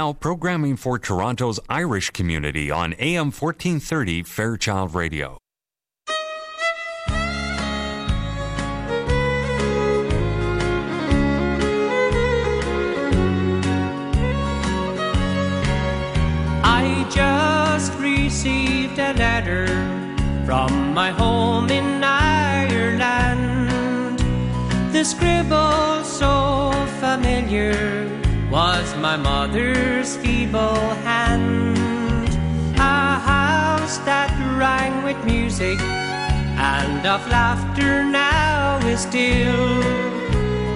now programming for Toronto's Irish community on AM 1430 Fairchild Radio. I just received a letter from my home in Ireland. The scribble so familiar was my mother's feeble hand. A house that rang with music and of laughter now is still.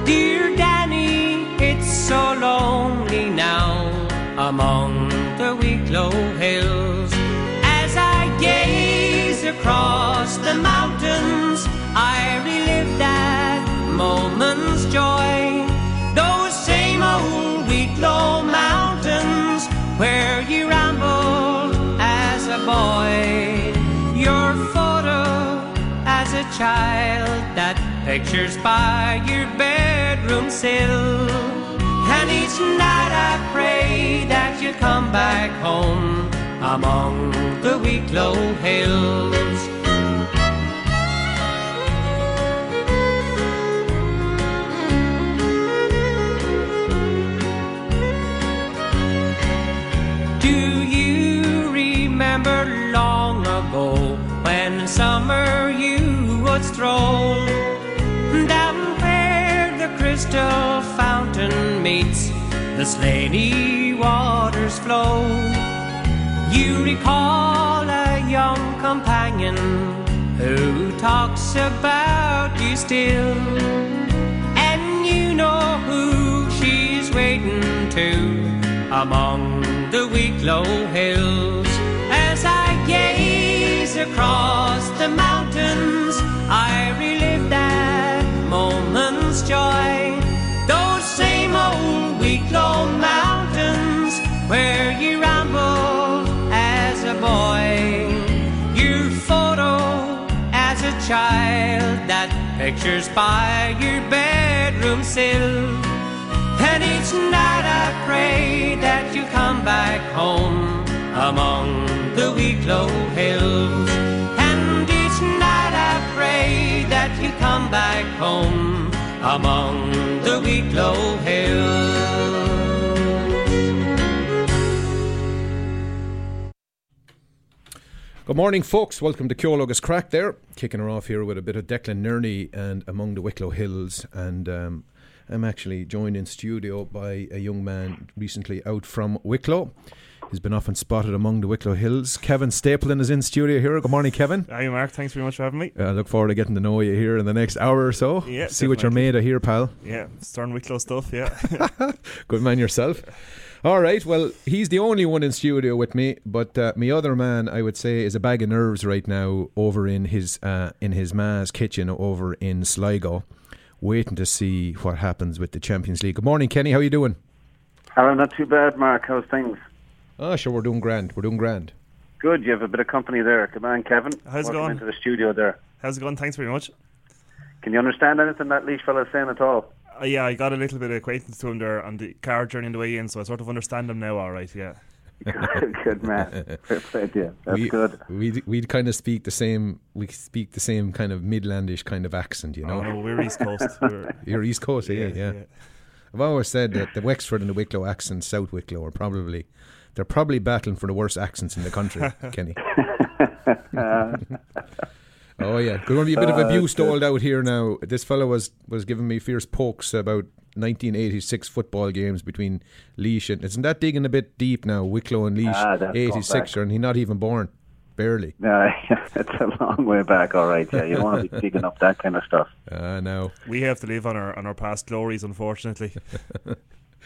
Dear Danny, it's so lonely now among the Wicklow hills. As I gaze across the mountains, I relive that moment's joy. Those same old Wicklow mountains where you rambled as a boy. Your photo as a child that pictures by your bedroom sill. And each night I pray that you come back home among the Wicklow hills. Down where the crystal fountain meets the Slaney waters flow? You recall a young companion who talks about you still, and you know who she's waiting to among the Wicklow hills. As I gaze across the that moment's joy. Those same old Wicklow mountains where you rambled as a boy. Your photo as a child that pictures by your bedroom sill. And each night I pray that you come back home among the Wicklow hills. And each night I pray that you come back home among the Wicklow hills. Good morning, folks. Welcome to Ceol agus Craic there. Kicking her off here with a bit of Declan Nerney and Among the Wicklow Hills. And um, I'm actually joined in studio by a young man recently out from Wicklow. He's been often spotted among the Wicklow Hills. Kevin Stapleton is in studio here. Good morning, Kevin. Hi, Mark. Thanks very much for having me. I uh, look forward to getting to know you here in the next hour or so. Yeah, See what you're made of here, pal. Yeah, Stern Wicklow stuff, yeah. Good man yourself. All right. Well, he's the only one in studio with me, but uh, my other man, I would say, is a bag of nerves right now over in his uh, in his ma's kitchen over in Sligo, waiting to see what happens with the Champions League. Good morning, Kenny. How are you doing? Hello, not too bad, Mark. How's things? Oh, sure, we're doing grand. We're doing grand. Good. You have a bit of company there. Good man, Kevin. How's it Welcome going? into the studio there. How's it going? Thanks very much. Can you understand anything that Laois fella's saying at all? Uh, yeah, I got a little bit of acquaintance to him there on the car journey on the way in, so I sort of understand him now, all right, yeah. good, good man. Fair play to you. That's we, good. We we kind of speak the same. We speak the same kind of Midlandish kind of accent, you know. Oh, no, we're East Coast. We're, You're East Coast, yeah, yeah. I've always said that the Wexford and the Wicklow accents, South Wicklow, are probably they're probably battling for the worst accents in the country, Kenny. oh yeah, going to be a bit of abuse doled out here now. This fellow was was giving me fierce pokes about 1986 football games between Laois and isn't that digging a bit deep now? Wicklow and Laois, Ah, that's 86, back. and he's not even born, barely. No, it's a long way back, all right. Yeah, you don't want to be digging up that kind of stuff. Ah, now We have to live on our on our past glories, unfortunately.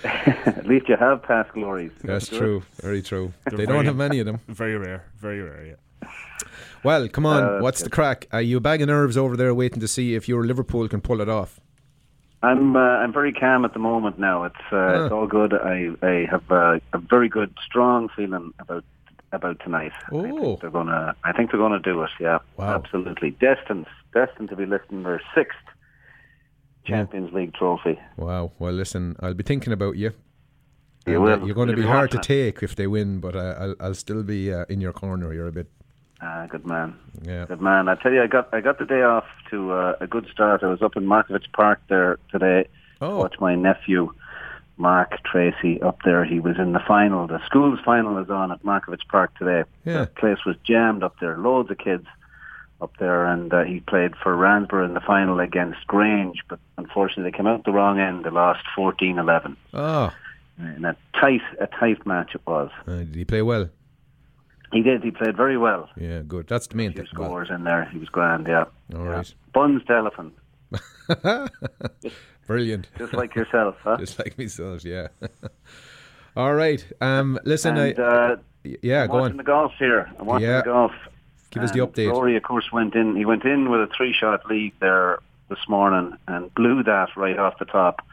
At least you have past glories. that's Good. true, very true. They're they don't have many of them. Very rare, very rare, yeah. Well, come on, Uh, what's good. the crack? Are you a bag of nerves over there waiting to see if your Liverpool can pull it off? I'm uh, I'm very calm at the moment now. It's uh, it's Ah. all good. I I have uh, a very good, strong feeling about about tonight. I Oh. think they're gonna. I think they're gonna do it. Yeah, Wow. absolutely. Destined, destined to be lifting their sixth Champions League trophy. Wow. Well, listen, I'll be thinking about you. You uh, will. you're going to be hard to take if they win, but uh, I'll, I'll still be uh, in your corner. You're a bit, Ah, good man. yeah. Good man. I tell you, I got I got the day off to uh, a good start. I was up in Markievicz Park there today. Oh. Watch my nephew, Mark Tracy, up there. He was in the final. The school's final is on at Markievicz Park today. Yeah. The place was jammed up there. Loads of kids up there, and uh, he played for Ransborough in the final against Grange, but unfortunately they came out the wrong end. They lost 14-11 Oh, in a tight a tight match it was. uh, did he play well? He did. He played very well. Yeah, good. That's the main thing. Well, in there. He was grand. Yeah. all yeah. right. Buns to elephant, Brilliant. just like yourself, huh? Just like myself, yeah. all right. Um, listen, and, I, uh, yeah, I'm go watching on. the golf here. I'm watching Yeah. the golf. Give us the update. Rory, of course, went in. He went in with a three-shot lead there this morning and blew that right off the top.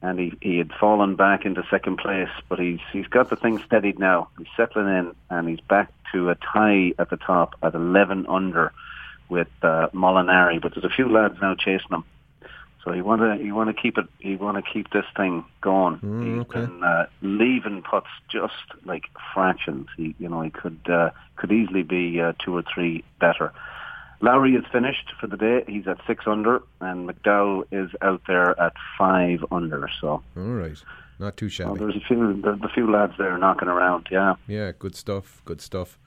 And he, he had fallen back into second place, but he's he's got the thing steadied now. He's settling in, and he's back to a tie at the top at 11 under with uh, Molinari. But there's a few lads now chasing him. So he want to he want to keep it he want to keep this thing going. Mm, He's okay. been uh, leaving putts just like fractions. He you know he could uh, could easily be uh, two or three better. Lowry is finished for the day. He's at six under, and McDowell is out there at five under. So All right. Not too well, shabby. there's a few there's a few lads there knocking around. Yeah, Yeah, good stuff. Good stuff.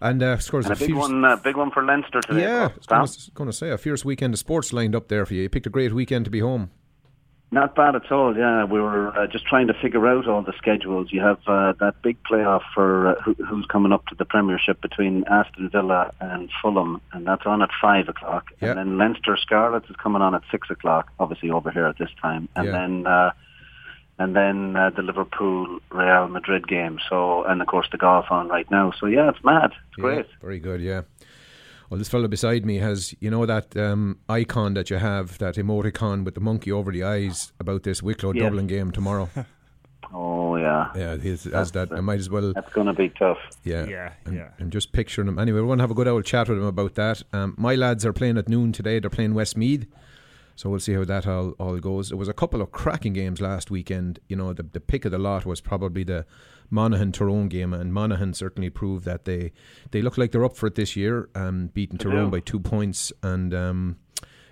And uh, scores and a a big fierce, one uh, big one for Leinster today. Yeah. I was going to say a fierce weekend of sports lined up there for you. You picked a great weekend to be home. Not bad at all. Yeah, we were uh, just trying to figure out all the schedules. You have uh, that big playoff for uh, who, who's coming up to the Premiership between Aston Villa and Fulham, and that's on at five o'clock. And then Leinster Scarlets is coming on at six o'clock. Obviously over here at this time, and Yeah. then uh, and then uh, the Liverpool Real Madrid game. So and of course the golf on right now. So yeah, it's mad. It's Yeah, great. very good, yeah. Well, this fellow beside me has, you know, that um, icon that you have, that emoticon with the monkey over the eyes about this Wicklow Yeah. Dublin game tomorrow. Oh yeah, yeah, he has, has that. I might as well, that's going to be tough. yeah. Yeah, and, yeah. and just picturing him. Anyway, we're going to have a good old chat with him about that. Um, my lads are playing at noon today. They're playing Westmeath. So we'll see how that all, all goes. There was a couple of cracking games last weekend. You know, the, the pick of the lot was probably the Monaghan Tyrone game, and Monaghan certainly proved that they they look like they're up for it this year. Um, beating Tyrone do. by two points, and um,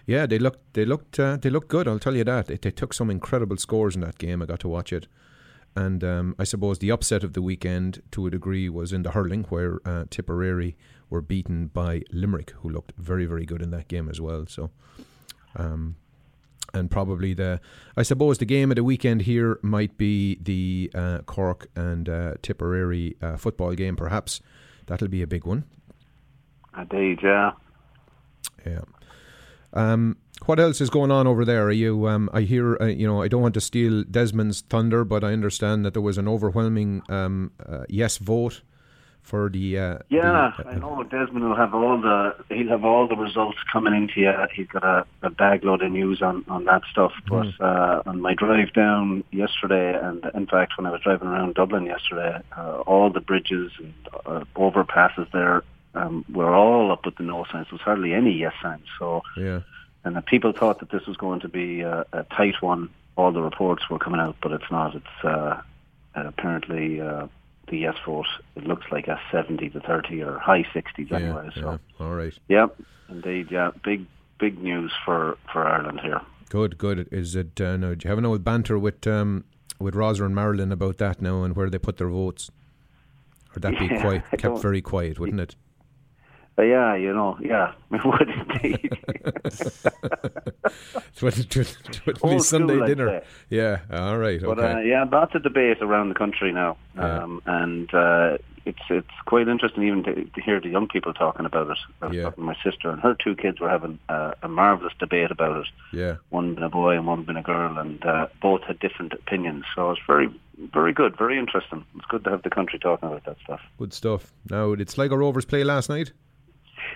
yeah, they looked they looked uh, they looked good. I'll tell you that. They, they took some incredible scores in that game. I got to watch it. And um, I suppose the upset of the weekend, to a degree, was in the hurling, where uh, Tipperary were beaten by Limerick, who looked very, very good in that game as well. So, um, and probably the, I suppose the game of the weekend here might be the uh, Cork and uh, Tipperary uh, football game. Perhaps that'll be a big one. Indeed, yeah. Yeah. Um, what else is going on over there? Are you? Um, I hear. Uh, you know, I don't want to steal Desmond's thunder, but I understand that there was an overwhelming um, uh, yes vote for the. Uh, Yeah, the, uh, I know Desmond will have all the he'll have all the results coming into you. He's got a, a bag load of news on, on that stuff. But uh, on my drive down yesterday, and in fact when I was driving around Dublin yesterday, uh, all the bridges and uh, overpasses there um, were all up with the no signs. There was hardly any yes signs. So Yeah. and the people thought that this was going to be a, a tight one. All the reports were coming out, but it's not. It's uh, apparently uh, the yes vote. It looks like a seventy to thirty or high sixties Yeah. anyway. So, yeah. All right. yeah, indeed, yeah, big big news for for Ireland here. Good. Good. Is it? Uh, no, do you have an old banter with um, with Roser and Marilyn about that now and where they put their votes? Or that be Yeah, quiet, I kept very quiet, wouldn't it? Yeah, you know, yeah, it would indeed. Old Sunday dinner. Yeah. All right. But uh, yeah, that's a debate around the country now, Yeah. um, and uh, it's it's quite interesting even to, to hear the young people talking about it. I was Yeah. talking to my sister, and her two kids were having uh, a marvelous debate about it. yeah. One been a boy and one been a girl, and uh, both had different opinions. So it's very, very good, very interesting. It's good to have the country talking about that stuff. Good stuff. Now, did Sligo Rovers play last night?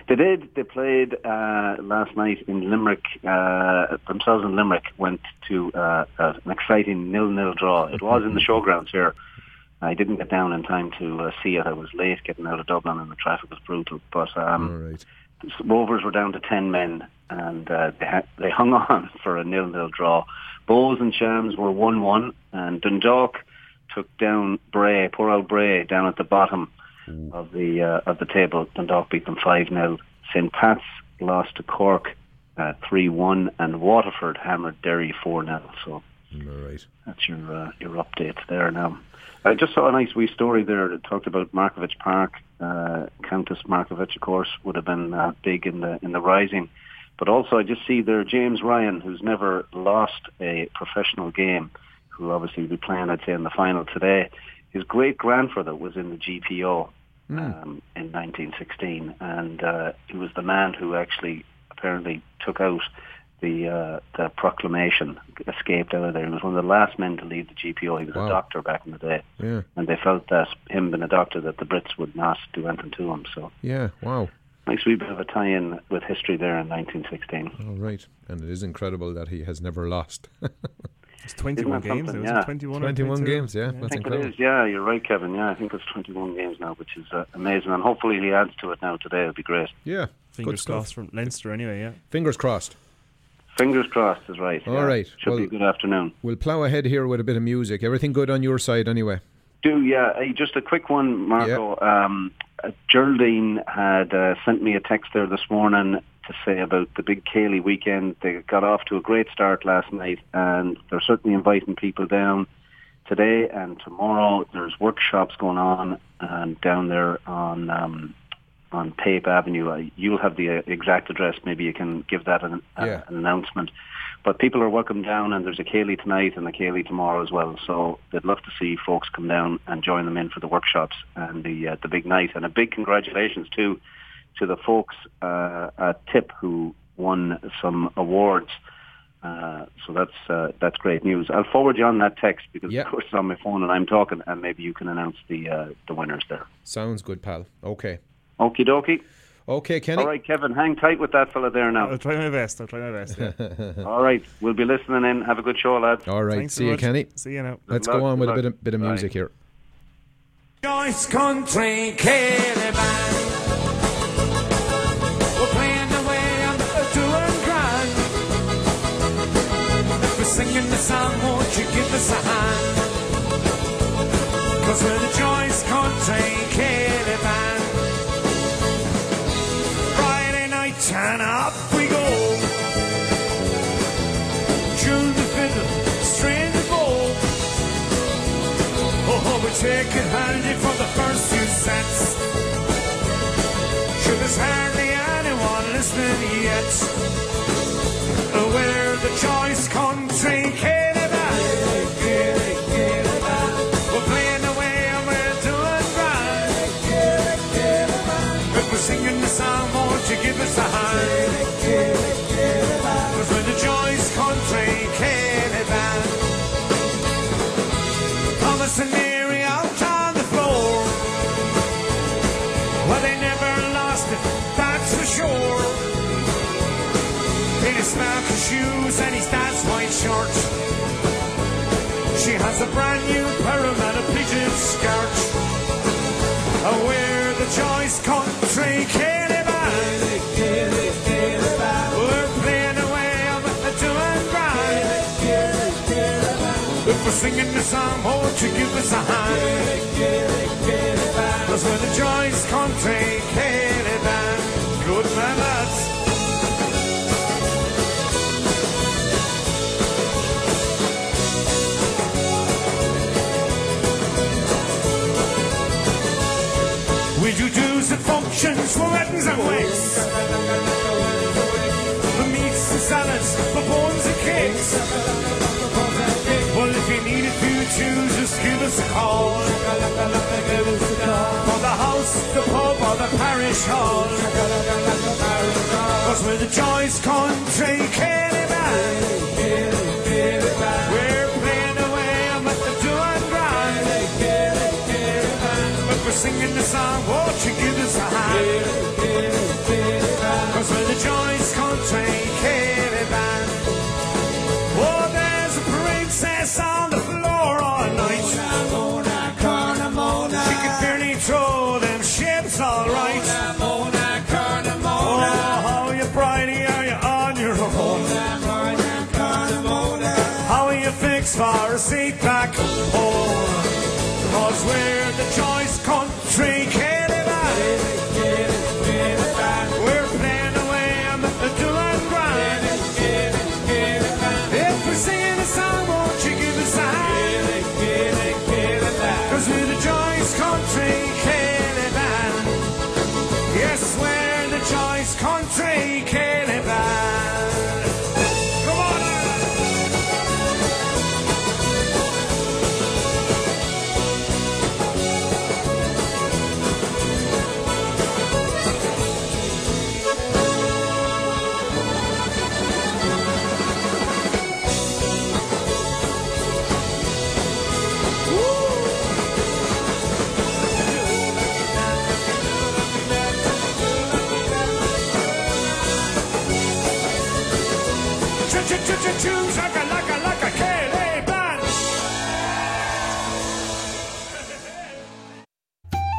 They did. They played uh, last night in Limerick. Uh, themselves in Limerick went to uh, uh, an exciting nil-nil draw. It was in the showgrounds here. I didn't get down in time to uh, see it. I was late getting out of Dublin, and the traffic was brutal. But um, right. Rovers were down to 10 men and uh, they, ha- they hung on for a nil-nil draw. Bohs and Shams were 1-1 and Dundalk took down Bray, poor old Bray, down at the bottom of the uh, of the table. Dundalk beat them five 0 St Pat's lost to Cork uh, three one, and Waterford hammered Derry four 0 So All right. that's your uh, your update there now. I just saw a nice wee story there that talked about Markievicz Park. Uh, Countess Markievicz, of course, would have been uh, big in the in the rising. But also, I just see there James Ryan, who's never lost a professional game, who obviously will be playing, I'd say, in the final today. His great grandfather was in the GPO um, in 1916, and uh, he was the man who actually apparently took out the uh, the proclamation, escaped out of there. He was one of the last men to leave the GPO. He was Wow. a doctor back in the day, Yeah. and they felt that him being a doctor, that the Brits would not do anything to him. So Yeah. Wow. nice wee bit of a tie-in with history there in 1916. All right. And it is incredible that he has never lost. It's 21 games. something? it Yeah. 21 21 games, yeah. I That's think incredible. it is. Yeah, you're right, Kevin. Yeah, I think it's 21 games now, which is uh, amazing, and hopefully he adds to it now today. It'll be great. Yeah. Fingers crossed from Leinster anyway, yeah. Fingers crossed. Fingers crossed is right. All yeah. right, Should be a good afternoon. We'll plough ahead here with a bit of music. Everything good on your side, anyway? Do yeah. Hey, just a quick one, Marco. Um, uh, Geraldine had uh, sent me a text there this morning to say about the big Céilí weekend. They got off to a great start last night, and they're certainly inviting people down today and tomorrow. There's workshops going on and down there on um, on Pape Avenue. Uh, you'll have the uh, exact address. Maybe you can give that an, Yeah. an announcement. But people are welcome down, and there's a Céilí tonight and a Céilí tomorrow as well. So they'd love to see folks come down and join them in for the workshops and the uh, the big night. And a big congratulations too to the folks uh, at Tip who won some awards. Uh, so that's uh, that's great news. I'll forward you on that text because Yeah. of course it's on my phone and I'm talking, and maybe you can announce the uh, the winners there. Sounds good, pal. Okay. Okie dokie. Okay, Kenny. All right, Kevin, hang tight with that fella there now. I'll try my best. I'll try my best. Yeah. All right, we'll be listening in. Have a good show, lads. All right. Thanks See very you, much. Kenny. See you now. Let's luck, go on good with a bit of, bit of Bye. music here. Joyce Country Céilí song, won't you give us a hand? Cause the Joyce Country Céilí Band. Friday night and up we go. Tune the fiddle, string the bow. Oh, we take it handy for the first two sets. Sure, there's hardly anyone listening yet. Oh, dad's short. She has a brand new of and a pleated skirt. Oh, we're the Joyce Country Band. We're playing away on the doing grind. If we're singing the song, won't you give us a hand? Cause we're the Joyce Country and for weddings and wakes. For meats and salads, for bones and cakes. Well, if you need a few tunes, just give us a call. For the house, the pub, or the parish hall. Cause we're the Joyce Country Céilí Band. We're singing the song, won't you give us a hand? Cause we're the Country Céilí Band. Oh, there's a princess on the floor all night. She can barely throw them ships all right. Oh, how you bridey are you on your own? How are you fixed for a seat back home? where the choice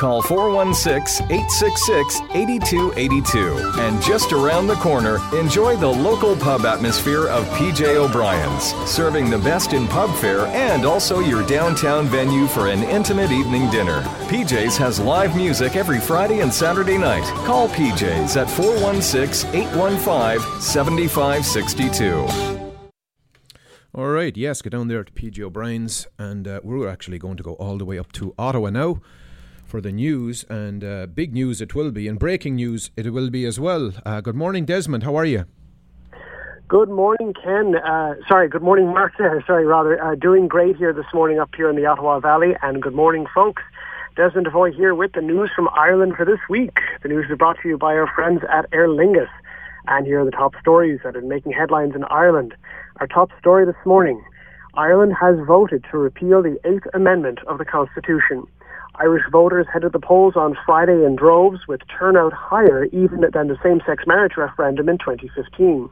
Call 416 866 8282. And just around the corner, enjoy the local pub atmosphere of PJ O'Brien's, serving the best in pub fare and also your downtown venue for an intimate evening dinner. PJ's has live music every Friday and Saturday night. Call PJ's at 416 815 7562. All right, yes, go down there to PJ O'Brien's, and uh, we're actually going to go all the way up to Ottawa now for the news, and uh, big news it will be, and breaking news it will be as well. Uh, good morning, Desmond. How are you? Good morning, Ken. Uh, sorry, good morning, Mark. Sorry, rather. Uh, doing great here this morning up here in the Ottawa Valley, and good morning, folks. Desmond Devoy here with the news from Ireland for this week. The news is brought to you by our friends at Aer Lingus. And here are the top stories that are making headlines in Ireland. Our top story this morning. Ireland has voted to repeal the Eighth Amendment of the Constitution. Irish voters headed the polls on Friday in droves with turnout higher even than the same-sex marriage referendum in 2015.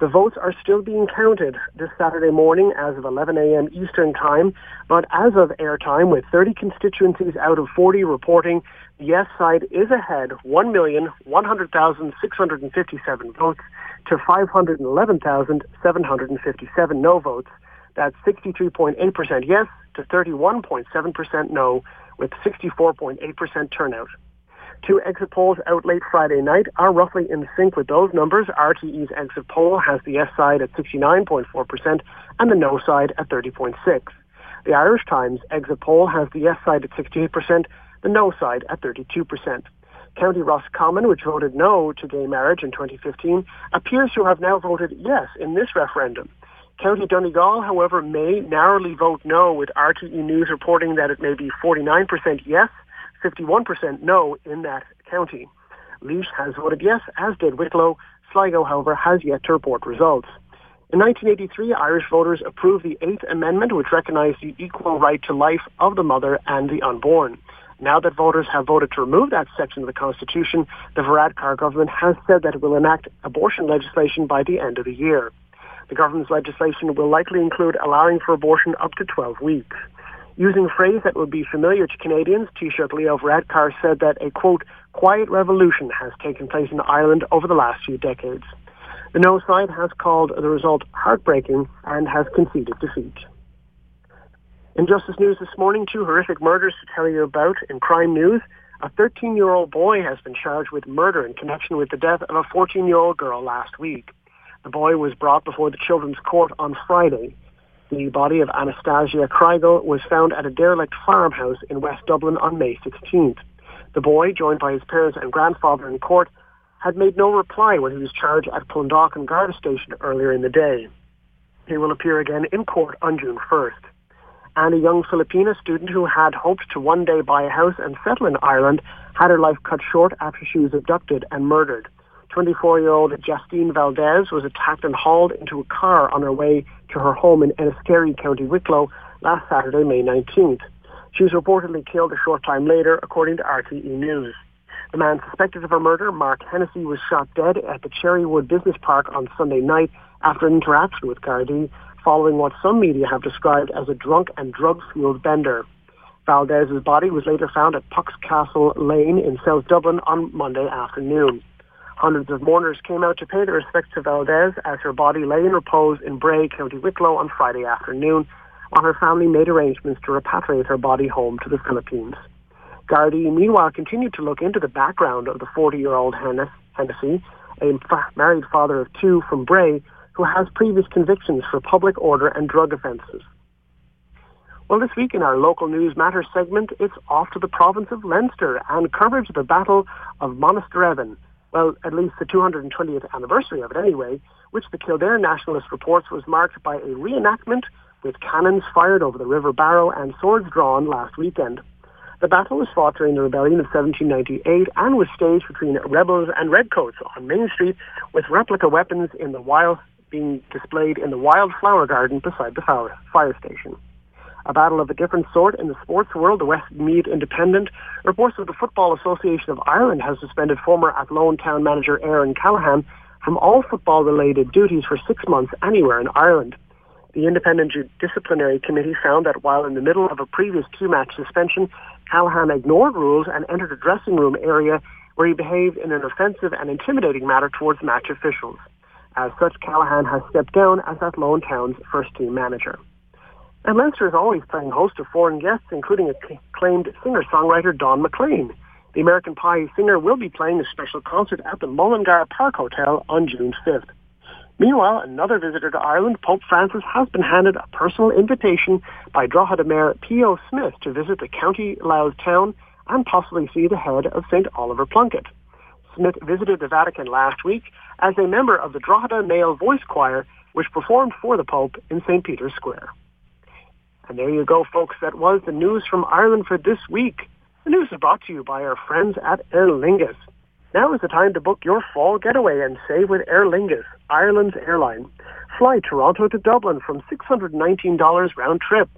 The votes are still being counted this Saturday morning as of 11 a.m. Eastern Time, but as of airtime, with 30 constituencies out of 40 reporting, the yes side is ahead 1,100,657 votes to 511,757 no votes. That's 63.8% yes to 31.7% no, with 64.8% turnout. Two exit polls out late Friday night are roughly in sync with those numbers. RTE's exit poll has the yes side at 69.4% and the no side at 30.6. The Irish Times exit poll has the yes side at 68%, the no side at 32%. County Roscommon, which voted no to gay marriage in 2015, appears to have now voted yes in this referendum. County Donegal, however, may narrowly vote no, with RTE News reporting that it may be 49% yes 51% no in that county. Laois has voted yes, as did Wicklow. Sligo, however, has yet to report results. In 1983, Irish voters approved the Eighth Amendment, which recognized the equal right to life of the mother and the unborn. Now that voters have voted to remove that section of the Constitution, the Varadkar government has said that it will enact abortion legislation by the end of the year. The government's legislation will likely include allowing for abortion up to 12 weeks. Using a phrase that would be familiar to Canadians, Taoiseach Leo Varadkar said that a, quote, quiet revolution has taken place in Ireland over the last few decades. The no side has called the result heartbreaking and has conceded defeat. In Justice News this morning, two horrific murders to tell you about in crime news. A 13-year-old boy has been charged with murder in connection with the death of a 14-year-old girl last week. The boy was brought before the Children's Court on Friday. The body of Anastasia Kriegel was found at a derelict farmhouse in West Dublin on May 16th. The boy, joined by his parents and grandfather in court, had made no reply when he was charged at Clondalkin Garda Station earlier in the day. He will appear again in court on June 1st. And a young Filipina student who had hoped to one day buy a house and settle in Ireland had her life cut short after she was abducted and murdered. 24-year-old Jastine Valdez was attacked and hauled into a car on her way to her home in Enniskerry, County Wicklow, last Saturday, May 19th. She was reportedly killed a short time later, according to RTE News. The man suspected of her murder, Mark Hennessy, was shot dead at the Cherrywood Business Park on Sunday night after an interaction with Gardaí following what some media have described as a drunk and drug-fueled bender. Valdez's body was later found at Puck's Castle Lane in South Dublin on Monday afternoon. Hundreds of mourners came out to pay their respects to Valdez as her body lay in repose in Bray, County Wicklow on Friday afternoon, while her family made arrangements to repatriate her body home to the Philippines. Gardaí, meanwhile, continued to look into the background of the 40-year-old Hennessy, a married father of two from Bray, who has previous convictions for public order and drug offences. Well, this week in our local news matters segment, it's off to the province of Leinster and coverage of the Battle of Monasterevin. Well, at least the 220th anniversary of it anyway, which the Kildare Nationalist reports was marked by a reenactment with cannons fired over the River Barrow and swords drawn last weekend. The battle was fought during the rebellion of 1798 and was staged between rebels and redcoats on Main Street with replica weapons in the wild being displayed in the wildflower garden beside the fire, fire station. A battle of a different sort in the sports world, the Westmeath Independent reports that the Football Association of Ireland has suspended former Athlone town manager Aaron Callaghan from all football-related duties for six months anywhere in Ireland. The Independent Disciplinary Committee found that while in the middle of a previous two-match suspension, Callaghan ignored rules and entered a dressing room area where he behaved in an offensive and intimidating manner towards match officials. As such, Callaghan has stepped down as Athlone Town's first-team manager. And Leinster is always playing host to foreign guests, including acclaimed singer-songwriter Don McLean. The American Pie singer will be playing a special concert at the Mullingar Park Hotel on June 5th. Meanwhile, another visitor to Ireland, Pope Francis, has been handed a personal invitation by Drogheda Mayor P.O. Smith to visit the County Louth town and possibly see the head of St. Oliver Plunkett. Smith visited the Vatican last week as a member of the Drogheda Male Voice Choir, which performed for the Pope in St. Peter's Square. And there you go, folks. That was the news from Ireland for this week. The news is brought to you by our friends at Aer Lingus. Now is the time to book your fall getaway and save with Aer Lingus, Ireland's airline. Fly Toronto to Dublin from $619 round trip.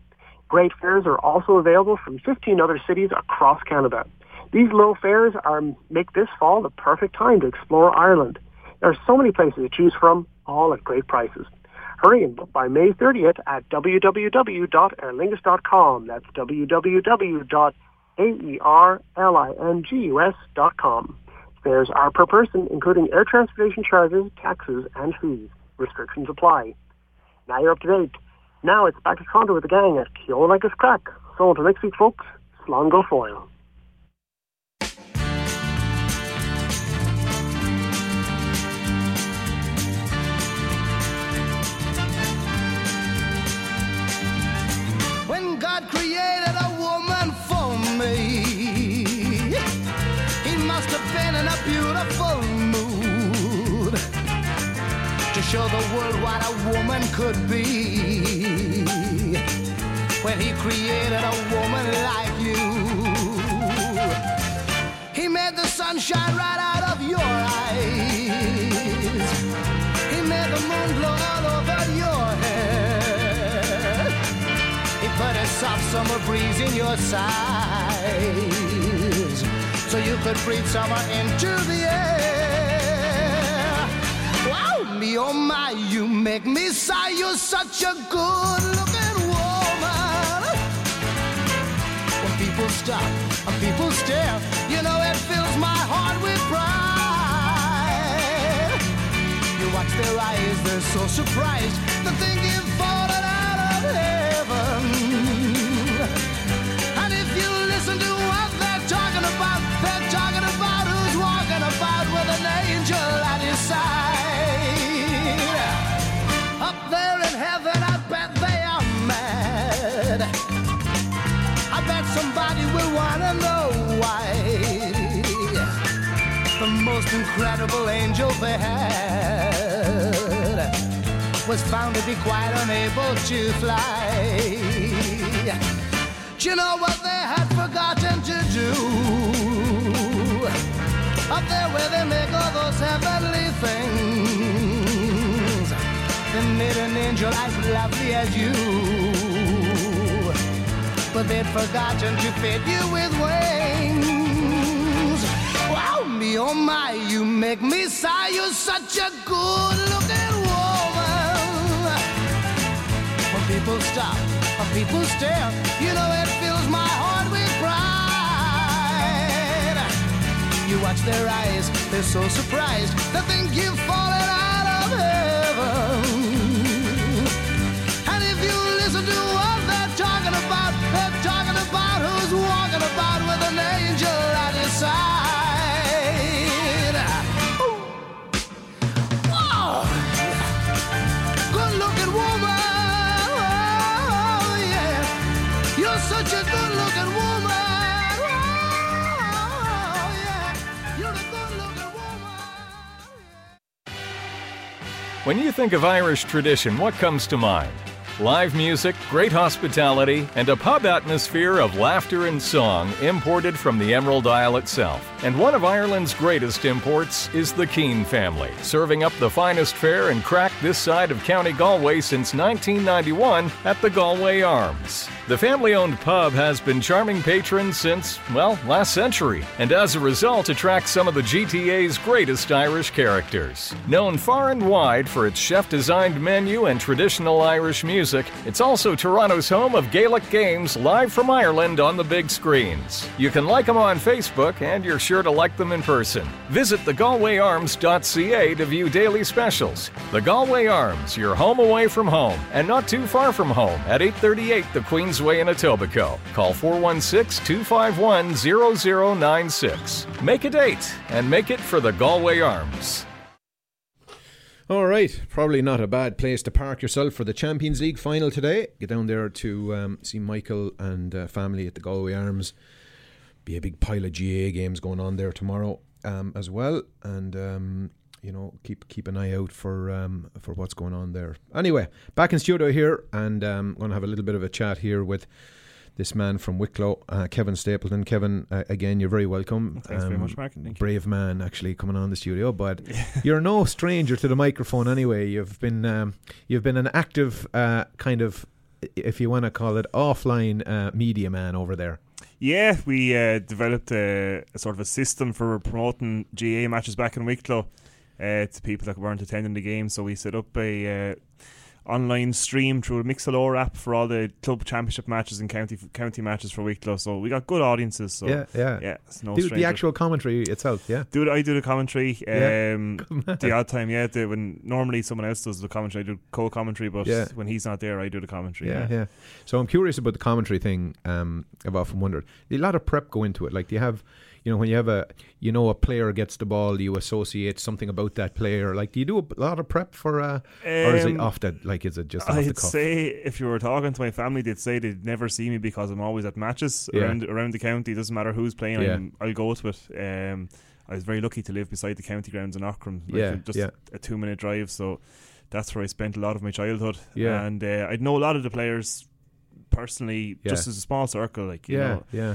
Great fares are also available from 15 other cities across Canada. These low fares are make this fall the perfect time to explore Ireland. There are so many places to choose from, all at great prices. Hurry and book by May 30th at www.aerlingus.com. That's www.aerlingus.com. Fares are per person, including air transportation charges, taxes, and fees. Restrictions apply. Now you're up to date. Now it's back to Toronto with the gang at Kyo Like a Crack. So until next week, folks, Slán go foil. Show the world what a woman could be. When He created a woman like you, He made the sun shine right out of your eyes. He made the moon glow all over your head. He put a soft summer breeze in your sides so you could breathe summer into the air. Me oh my, you make me sigh. You're such a good looking woman. When people stop and people stare, you know it fills my heart with pride. You watch their eyes, they're so surprised. They think you've fallen out of heaven. Incredible angel they had was found to be quite unable to fly. Do you know what they had forgotten to do? Up there where they make all those heavenly things, they made an angel as lovely as you but they'd forgotten to fit you with wings. Me, oh my, you make me sigh. You're such a good looking woman. When people stop, when people stare, you know it fills my heart with pride. You watch their eyes, they're so surprised. They think you've fallen out When you think of Irish tradition, what comes to mind? Live music, great hospitality, and a pub atmosphere of laughter and song imported from the Emerald Isle itself. And one of Ireland's greatest imports is the Keane family, serving up the finest fare and crack this side of County Galway since 1991 at the Galway Arms. The family owned pub has been charming patrons since, well, last century, and as a result attracts some of the GTA's greatest Irish characters. Known far and wide for its chef designed menu and traditional Irish music, it's also Toronto's home of Gaelic games live from Ireland on the big screens. You can like them on Facebook, and you're sure to like them in person. Visit thegalwayarms.ca to view daily specials. The Galway Arms, your home away from home, and not too far from home at 838 the Queensway in Etobicoke. Call 416 251 0096. Make a date and make it for the Galway Arms. All right, probably not a bad place to park yourself for the Champions League final today. Get down there to um, see Michael and uh, family at the Galway Arms. Be a big pile of GAA games going on there tomorrow um, as well, and um, you know keep keep an eye out for um, for what's going on there. Anyway, back in studio here, and um, going to have a little bit of a chat here with. This man from Wicklow, uh, Kevin Stapleton. Kevin, uh, again, you're very welcome. Thanks very much, Mark. Thank you. Brave man, actually coming on the studio, but you're no stranger to the microphone anyway. You've been um, you've been an active uh, kind of, if you want to call it, offline uh, media man over there. Yeah, we uh, developed a, a sort of a system for promoting GAA matches back in Wicklow uh, to people that weren't attending the game. So we set up a uh, online stream through a Mixlr app for all the club championship matches and county county matches for Wicklow. So we got good audiences. So yeah, yeah, yeah. No Do the actual commentary itself, yeah. Do I do the commentary. Yeah. Um, the odd time, yeah. The, when normally someone else does the commentary, I do co-commentary. But Yeah. when he's not there, I do the commentary. Yeah, Yeah, yeah. So I'm curious about the commentary thing. Um, I've often wondered. A lot of prep go into it. Like, do you have, you know, when you have a, you know, a player gets the ball, you associate something about that player? Like, do you do a lot of prep for, uh, or is it Um, off the, like, is it just off i'd cuff? say if you were talking to my family, they'd say they'd never see me because I'm always at matches Yeah. around around the county. Doesn't matter who's playing, Yeah. I'm, I'll go to it. Um, I was very lucky to live beside the county grounds in Aughrim. Like Yeah, just yeah. a two minute drive. So that's where I spent a lot of my childhood. Yeah. and uh, I'd know a lot of the players personally, Yeah. just as a small circle. Like you yeah, know, yeah.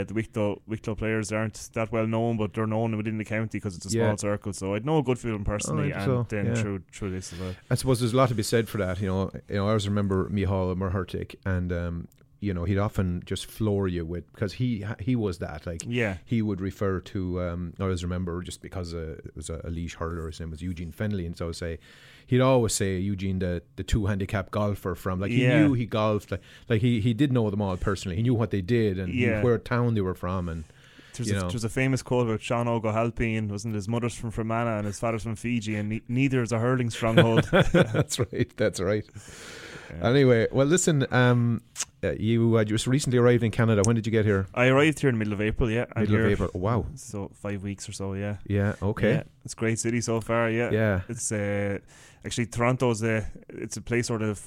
uh, the Wicklow Wicklow players aren't that well known, but they're known within the county because it's a Yeah. small circle. So I'd know a good few of them personally, and so, then through through this as well. I suppose there's a lot to be said for that. You know, you know, I always remember Mícheál Ó Muircheartaigh, and um, you know, he'd often just floor you with because he he was that like Yeah. he would refer to. Um, I always remember just because uh, it was a, a Laois hurler. His name was Eugene Fenley, and so I would say he'd always say Eugene the the two handicap golfer from like he Yeah. knew he golfed like like he he did know them all personally. He knew what they did and Yeah. where town they were from and. There's a, there's a famous quote about Seán Óg Ó hAilpín, wasn't his mother's from Fermanagh and his father's from Fiji, and ne- neither is a hurling stronghold. that's right. That's right. Anyway, well, listen. Um, uh, you uh, just recently arrived in Canada. When did you get here? I arrived here in the middle of April, yeah. Middle of April. Oh, wow. So five weeks or so, yeah. Yeah. Okay. Yeah, it's a great city so far, yeah. Yeah. It's uh, actually Toronto's a it's a place sort of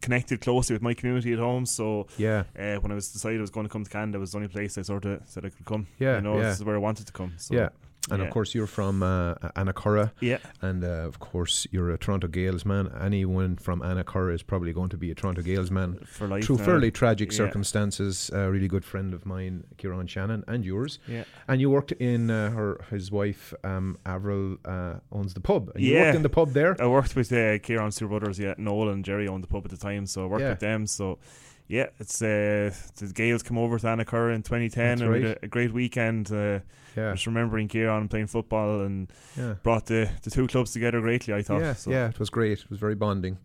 connected closely with my community at home. So Yeah. uh, when I was decided I was going to come to Canada, it was the only place I sort of said I could come. Yeah, you know, yeah. this is where I wanted to come. So, yeah. And yeah. of course, you're from uh, yeah, and uh, of course, you're a Toronto Gaels man. Anyone from Annacurra is probably going to be a Toronto Gaels man. for life. Through fairly tragic Yeah. circumstances, a really good friend of mine, Kieran Shannon, and yours. Yeah. And you worked in uh, her, his wife, um, Avril, uh, owns the pub. And You Yeah. worked in the pub there. I worked with uh, Kieran's two brothers, yeah, Noel and Jerry owned the pub at the time, so I worked Yeah. with them. So Yeah, it's uh, the Gaels come over to Annacurra in 2010 That's and right. a, a great weekend. Uh, Yeah, Just remembering Kieran playing football and yeah. brought the, the two clubs together greatly. I thought. Yeah, so. yeah, it was great. It was very bonding.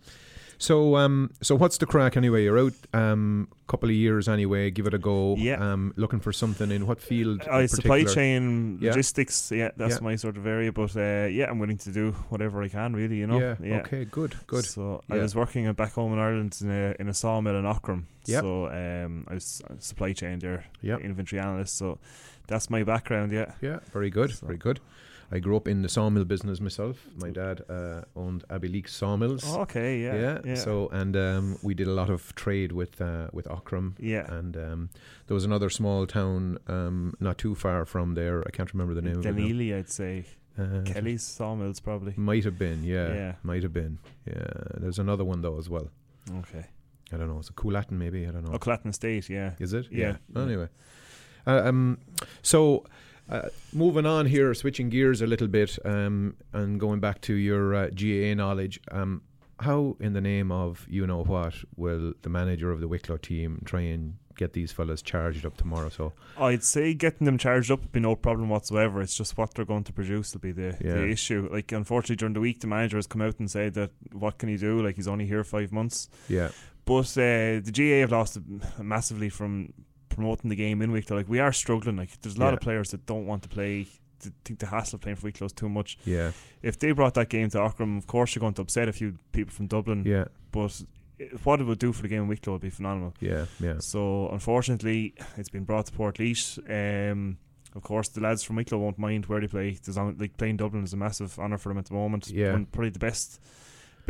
So, um, so what's the crack anyway? You're out um, couple of years anyway. Give it a go. Yeah. Um, looking for something in what field? Uh, supply chain Yeah. logistics, yeah, that's Yeah. my sort of area. But uh, yeah, I'm willing to do whatever I can, really. You know. Yeah. Okay. Good. Good. So Yeah. I was working back home in Ireland in a, in a sawmill in Aughrim. Yep. So um, I was a supply chain there, Yep. inventory analyst. So that's my background. Yeah. Yeah. Very good. So- Very good. I grew up in the sawmill business myself. My dad uh, owned Abbeyleix sawmills. Okay. Yeah. yeah. Yeah. So and um, we did a lot of trade with uh, with Aughrim. yeah. And um, there was another small town um, not too far from there. I can't remember the name of it. I'd say. Uh, Kelly's sawmills, probably. Might have been, yeah. Yeah. Might have been. Yeah. There's another one though as well. Okay. I don't know. It's a Coolatin maybe. I don't know. Oh, Claton State, yeah. Is it? Yeah. Anyway. Uh, um, so uh, moving on here, switching gears a little bit um, and going back to your uh, GAA knowledge. Um, how, in the name of you know what, will the manager of the Wicklow team try and get these fellas charged up tomorrow? So I'd say getting them charged up would be no problem whatsoever. It's just what they're going to produce will be the, Yeah. the issue. Like, unfortunately, during the week, the manager has come out and said that what can he do? Like, he's only here five months. yeah, But uh, the GAA have lost massively from promoting the game in week. They're Like, we are struggling. Like, there's a lot Yeah. of players that don't want to play. th- think the hassle of playing for Wicklow is too much. yeah, If they brought that game to Aughrim, of course you're going to upset a few people from Dublin. yeah, But what it would do for the game in Wicklow would be phenomenal. yeah, yeah, So unfortunately, it's been brought to Portlaoise. Um, of course, the lads from Wicklow won't mind where they play. There's on, like playing Dublin is a massive honour for them at the moment. Yeah. One- probably the best,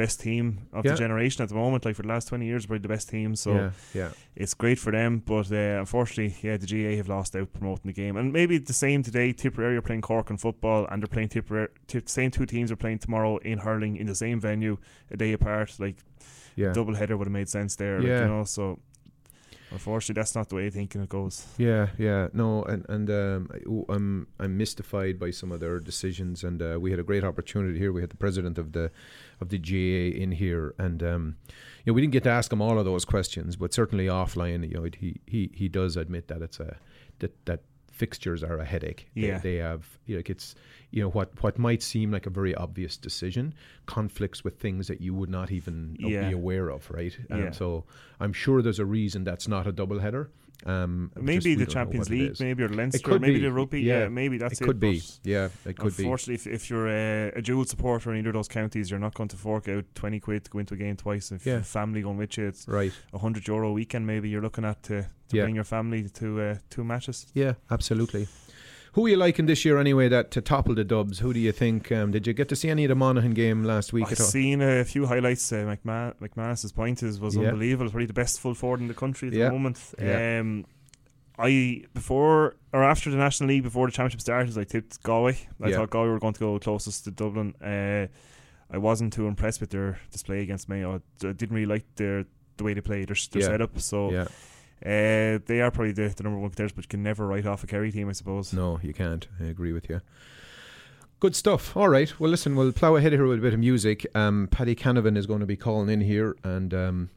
best team of Yeah. the generation at the moment. Like for the last twenty years, probably the best team. So yeah, yeah, it's great for them. But uh, unfortunately, yeah, the GAA have lost out promoting the game, and maybe the same today. Tipperary are playing Cork in football, and they're playing Tipperary. Tip, same two teams are playing tomorrow in hurling in the same venue, a day apart. Like yeah. double header would have made sense there. Like, Yeah. you know, so unfortunately, that's not the way thinking it goes. Yeah, yeah, no, and and um, I- I'm I'm mystified by some of their decisions, and uh, we had a great opportunity here. We had the president of the of the GAA in here, and um, you know we didn't get to ask him all of those questions, but certainly offline, you know, he he he does admit that it's a that that fixtures are a headache. They- Yeah. they, have you know, like it's you know what what might seem like a very obvious decision conflicts with things that you would not even Yeah. be aware of, right? Um, Yeah. So I'm sure there's a reason that's not a double header. Um, Maybe the Champions League, maybe or Leinster, could maybe be, the rugby. yeah. Yeah, maybe that's it it. could be. Yeah, it could be. Unfortunately, if, if you're a, a dual supporter in either of those counties, you're not going to fork out 20 quid to go into a game twice. If Yeah. your family going with you, it's Right. a 100 euro a weekend maybe you're looking at to, to Yeah. bring your family to uh, two matches. Yeah, absolutely. Who are you liking this year anyway? That to topple the Dubs. Who do you think? Um, did you get to see any of the Monaghan game last week I've seen a few highlights. Uh, McMahon, McManus's point is was Yeah. unbelievable. Probably the best full forward in the country at Yeah. the moment. Yeah. Um, I before or after the National League before the championship started, I tipped Galway. I thought Galway were going to go closest to Dublin. Uh, I wasn't too impressed with their display against Mayo. I I didn't really like their the way they play, their, their Yeah. setup. So Yeah. Uh, they are probably the, the number one contenders, but you can never write off a Kerry team, I suppose. No, you can't. I agree with you. Good stuff. All right. Well, listen, we'll plough ahead here with a bit of music. Um, Paddy Canavan is going to be calling in here, and um,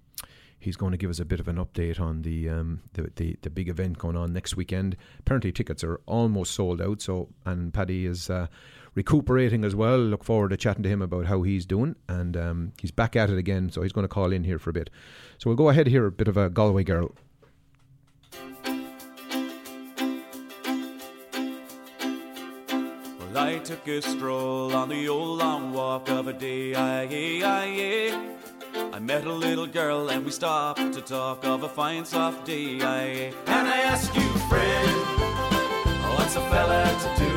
he's going to give us a bit of an update on the, um, the the the big event going on next weekend. Apparently, tickets are almost sold out. So, and Paddy is uh, recuperating as well. Look forward to chatting to him about how he's doing, and um, he's back at it again. So he's going to call in here for a bit. So we'll go ahead here. A bit of a Galway girl. I took a stroll on the old long walk of a day. I, met a little girl and we stopped to talk of a fine soft day. And I asked you, friend, what's a fella to do?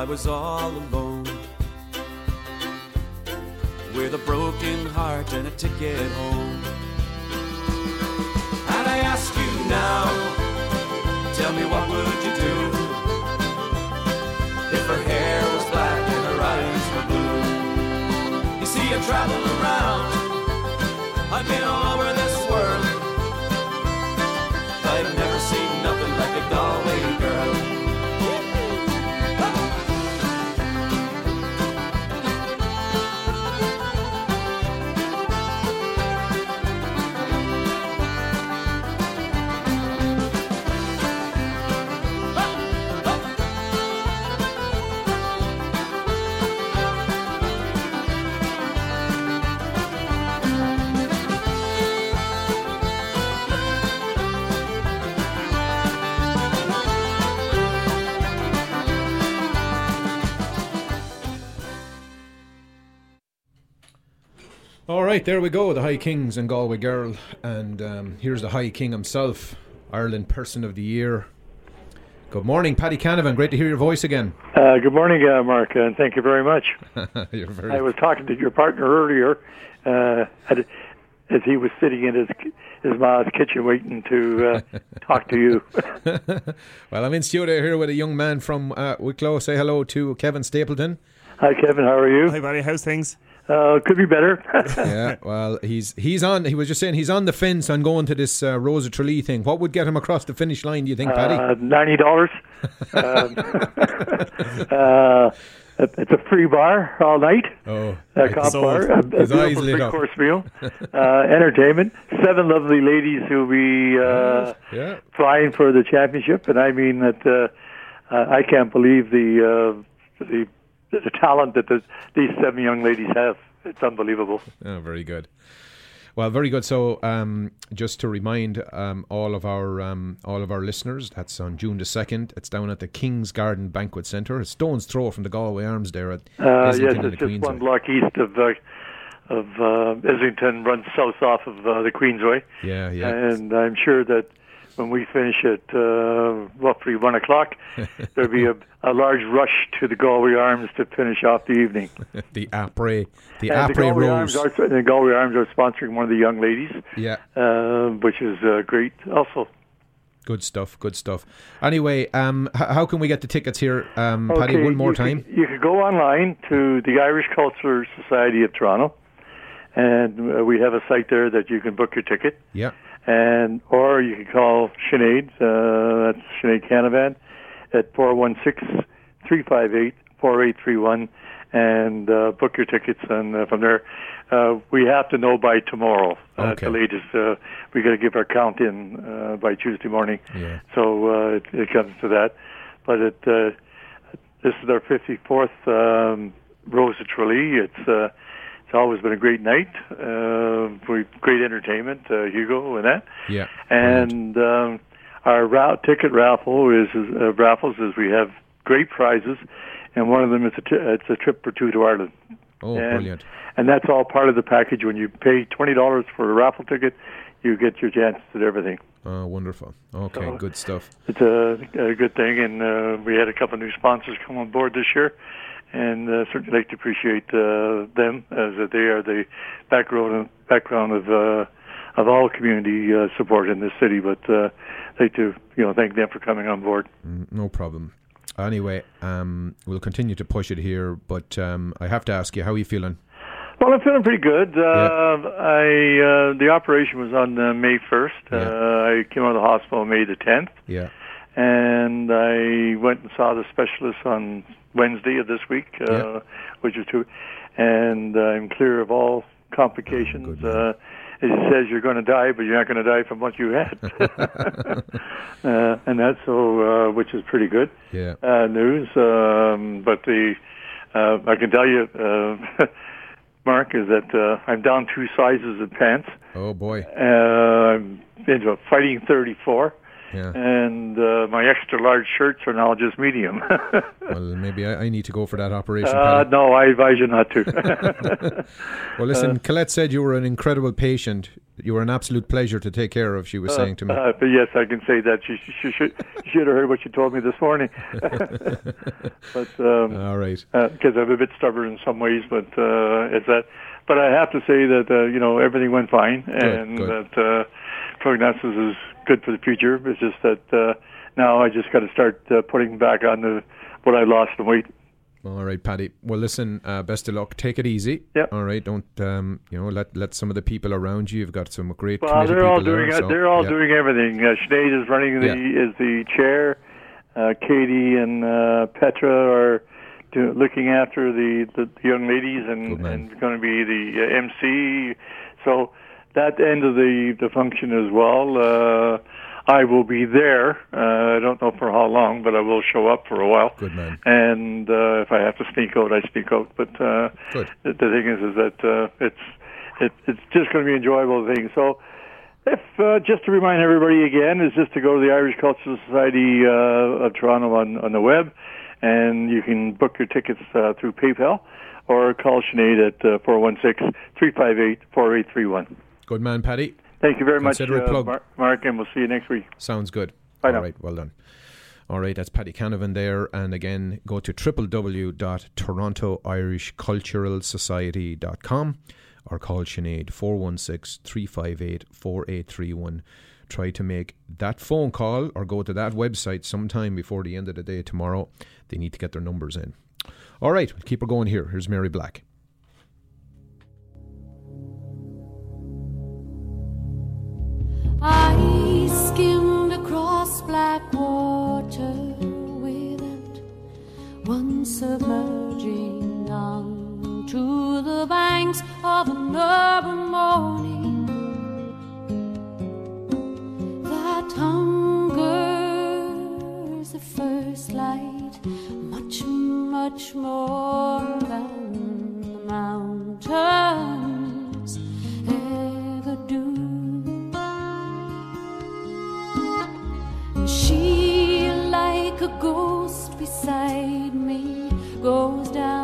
I was all alone. With a broken heart and a ticket home. And I ask you now, tell me what would you do? If her hair was black and her eyes were blue. You see, I travel around, I've been all over this right, there we go. The High Kings and Galway Girl. And um, here's the High King himself, Ireland Person of the Year. Good morning, Paddy Canavan. Great to hear your voice again. Uh, good morning, uh, Mark, and thank you very much. You're very. I was talking to your partner earlier uh, at- as he was sitting in his his mom's kitchen waiting to uh, talk to you. well, I'm in studio here with a young man from uh, Wicklow. Say hello to Kevin Stapleton. Hi, Kevin. How are you? Hi, buddy. How's things? Uh, could be better. yeah, well, he's he's on. He was just saying he's on the fence on going to this uh, Rose of Tralee thing. What would get him across the finish line? Do you think, Paddy? Uh, Ninety dollars. um, uh, it's a free bar all night. Oh, a cop bar, a, a His eyes beautiful lit three up. course meal, uh, entertainment, seven lovely ladies who'll be uh, yeah. vying for the championship, and I mean that I can't believe the uh, the the talent that the, these seven young ladies have. It's unbelievable. Oh, very good. Well, very good. So, um, just to remind um, all of our um, all of our listeners, that's on June the second. It's down at the King's Garden Banquet Centre, a stone's throw from the Galway Arms there at Uh, yes, it's the just one block east of uh, of uh, Islington, runs south off of uh, the Queensway. Yeah, yeah. And I'm sure that when we finish at uh, roughly one o'clock, there'll be a, a large rush to the Galway Arms to finish off the evening. the après, the and the après rose. Arms are the Galway Arms are sponsoring one of the young ladies, Yeah, uh, which is uh, great. Also, good stuff. Good stuff. Anyway, um, h- how can we get the tickets here, um, Paddy? One more you time. Could, you could go online to the Irish Culture Society of Toronto, and uh, we have a site there that you can book your ticket. Yeah, and or you can call Sinead, uh, that's Sinead Canavan, at 416-358-4831 and uh, book your tickets. And uh, from there, uh, we have to know by tomorrow uh, Okay. the latest. Uh, we got to give our count in uh, by Tuesday morning. Yeah. So uh, it, it comes to that. But it uh, this is our 54th um, Rose of Tralee. It's uh, it's always been a great night. Uh, with great entertainment, uh, Hugo and that. yeah. And um, our ra- ticket raffle is, is uh, raffles is we have great prizes, and one of them is a t- it's a trip for two to Ireland. Oh, and, brilliant. And that's all part of the package. When you pay twenty dollars for a raffle ticket, you get your chances at everything. Oh, wonderful. Okay, So- good stuff. It's a, a good thing, and uh, we had a couple of new sponsors come on board this year, and uh, certainly like to appreciate uh, them as uh, they are the background background of uh, of all community uh, support in this city. But uh, like to you know thank them for coming on board. Mm, No problem. Anyway, um, we'll continue to push it here, but um, I have to ask you, how are you feeling? Well, I'm feeling pretty good. Uh, I uh, the operation was on uh, May 1st. Uh, I came out of the hospital May the 10th. Yeah. and I went and saw the specialist on Wednesday of this week, uh, Yeah. which is two, and I'm clear of all complications. Oh, uh, it says you're going to die, but you're not going to die from what you had, uh, and that's so, uh, which is pretty good Yeah. uh, news. Um, but the uh, I can tell you, uh, Mark, is that uh, I'm down two sizes in pants. Oh boy. Uh, I'm into a fighting 34, Yeah. and uh, my extra large shirts are now just medium. Well, maybe I, I need to go for that operation. uh, no, I advise you not to. Well, listen, Uh, Colette said you were an incredible patient. You were an absolute pleasure to take care of. She was saying to me. Uh, but yes, I can say that. She, she, should, she should have heard what she told me this morning. but um, All right. because I'm a bit stubborn in some ways, but uh, it's that. But I have to say that uh, you know everything went fine, and good. that uh, prognosis is good for the future. It's just that uh, now I just got to start uh, putting back on the what I lost in weight. All right, Paddy. Well, listen. Uh, best of luck. Take it easy. Yeah. All right. Don't um, you know? Let let some of the people around you. You've got some great. Well, they're all doing there, so, They're all yeah. doing everything. Uh, Sinead is running the Yeah. is the chair. Uh, Katie and uh, Petra are do, looking after the, the, the young ladies and, and going to be the uh, MC. So that end of the the function as well. Uh, I will be there. Uh, I don't know for how long, but I will show up for a while. Good man. And uh, if I have to sneak out, I sneak out. But uh, Good. the, the thing is, is that uh, it's it, it's just going to be an enjoyable thing. So, if uh, just to remind everybody again, is just to go to the Irish Cultural Society uh, of Toronto on on the web, and you can book your tickets uh, through PayPal or call Sinead at uh, 416-358-4831. Good man, Paddy. Thank you very much, Consider it uh. Mark, Mark, and we'll see you next week. Sounds good. Bye All now. right, well done. All right, that's Paddy Canavan there. And again, go to www.torontoirishculturalsociety.com or call Sinead 416 358 4831. Try to make that phone call or go to that website sometime before the end of the day tomorrow. They need to get their numbers in. All right, keep her going here. Here's Mary Black. I skimmed across black water without once submerging onto the banks of an urban morning. That hungers the first light much, much more than the mountains goes down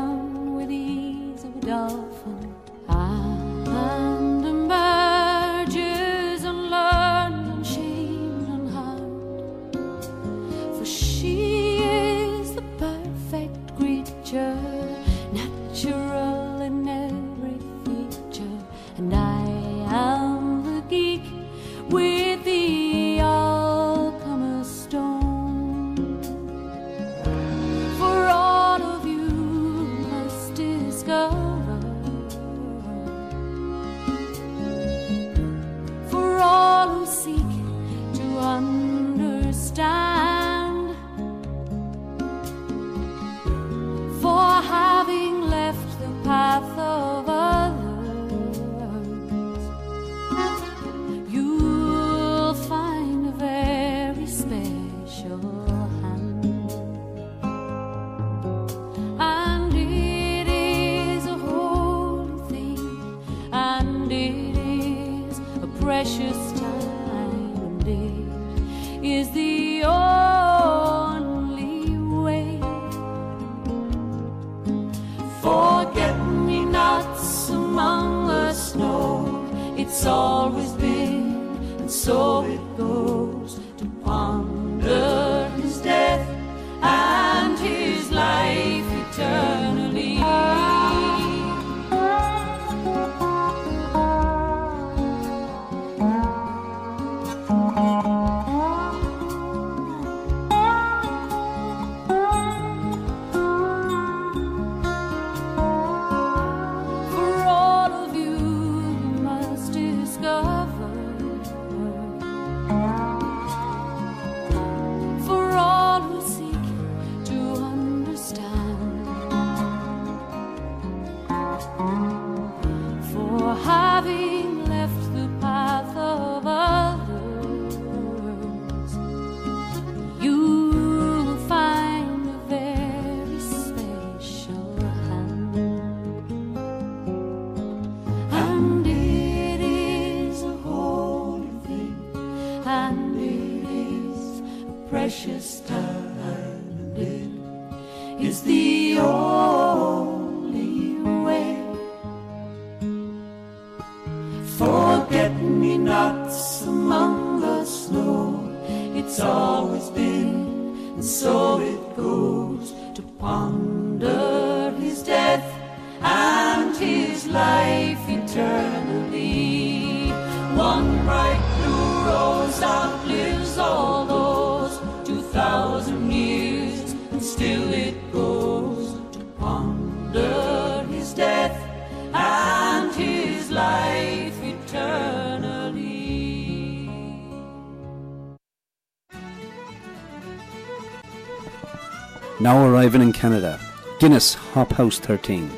Arriving in Canada, Guinness Hop House 13,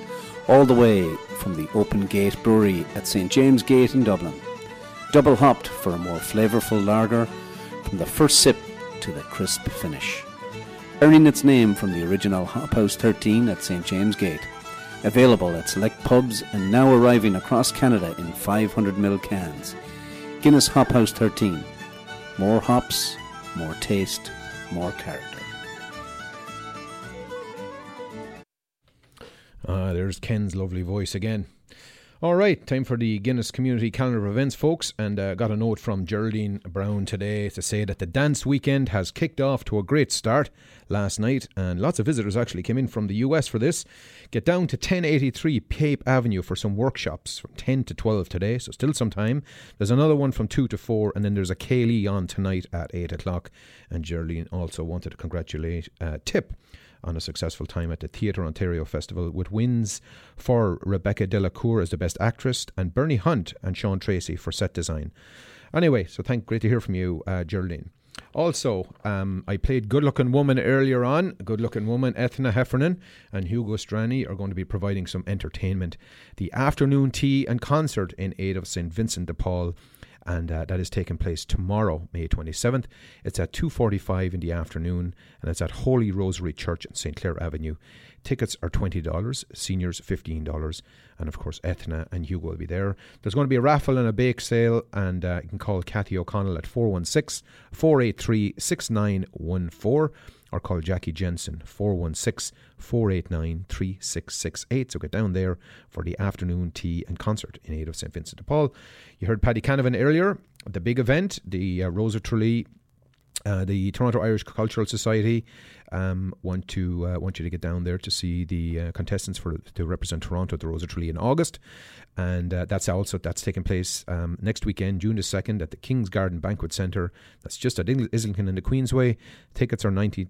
all the way from the Open Gate Brewery at St James Gate in Dublin. Double hopped for a more flavourful lager from the first sip to the crisp finish. Earning its name from the original Hop House 13 at St James Gate. Available at select pubs and now arriving across Canada in 500ml cans. Guinness Hop House 13. More hops, more taste, more character. Ah, there's Ken's lovely voice again. All right, time for the Guinness Community Calendar of Events, folks. And uh, got a note from Geraldine Brown today to say that the dance weekend has kicked off to a great start last night, and lots of visitors actually came in from the US for this. Get down to 1083 Pape Avenue for some workshops from 10 to 12 today, so still some time. There's another one from 2 to 4, and then there's a Céilí on tonight at 8 o'clock. And Geraldine also wanted to congratulate uh, Tip on a successful time at the Theatre Ontario Festival with wins for Rebecca Delacour as the Best Actress and Bernie Hunt and Sean Tracy for set design. Anyway, so thank great to hear from you, uh, Geraldine. Also, um, I played Good Looking Woman earlier on. Good Looking Woman, Ethna Heffernan and Hugo Strani are going to be providing some entertainment. The afternoon tea and concert in aid of St. Vincent de Paul and uh, that is taking place tomorrow, May 27th. It's at 2:45 in the afternoon, and it's at Holy Rosary Church in St Clair Avenue. Tickets are twenty dollars, seniors fifteen dollars, and of course Ethna and Hugo will be there. There's going to be a raffle and a bake sale, and uh, you can call Kathy O'Connell at 416-483-6914 or call Jackie Jensen 416-489-3668. So get down there for the afternoon tea and concert in aid of St Vincent de Paul. You heard Paddy Canavan earlier. The big event, the uh, Rose of Tralee uh, the Toronto Irish Cultural Society um, want to uh, want you to get down there to see the uh, contestants for to represent Toronto at the Rose of Tralee in August, and uh, that's also that's taking place um, next weekend, June the second, at the Kings Garden Banquet Centre. That's just at Islington in the Queensway. Tickets are 90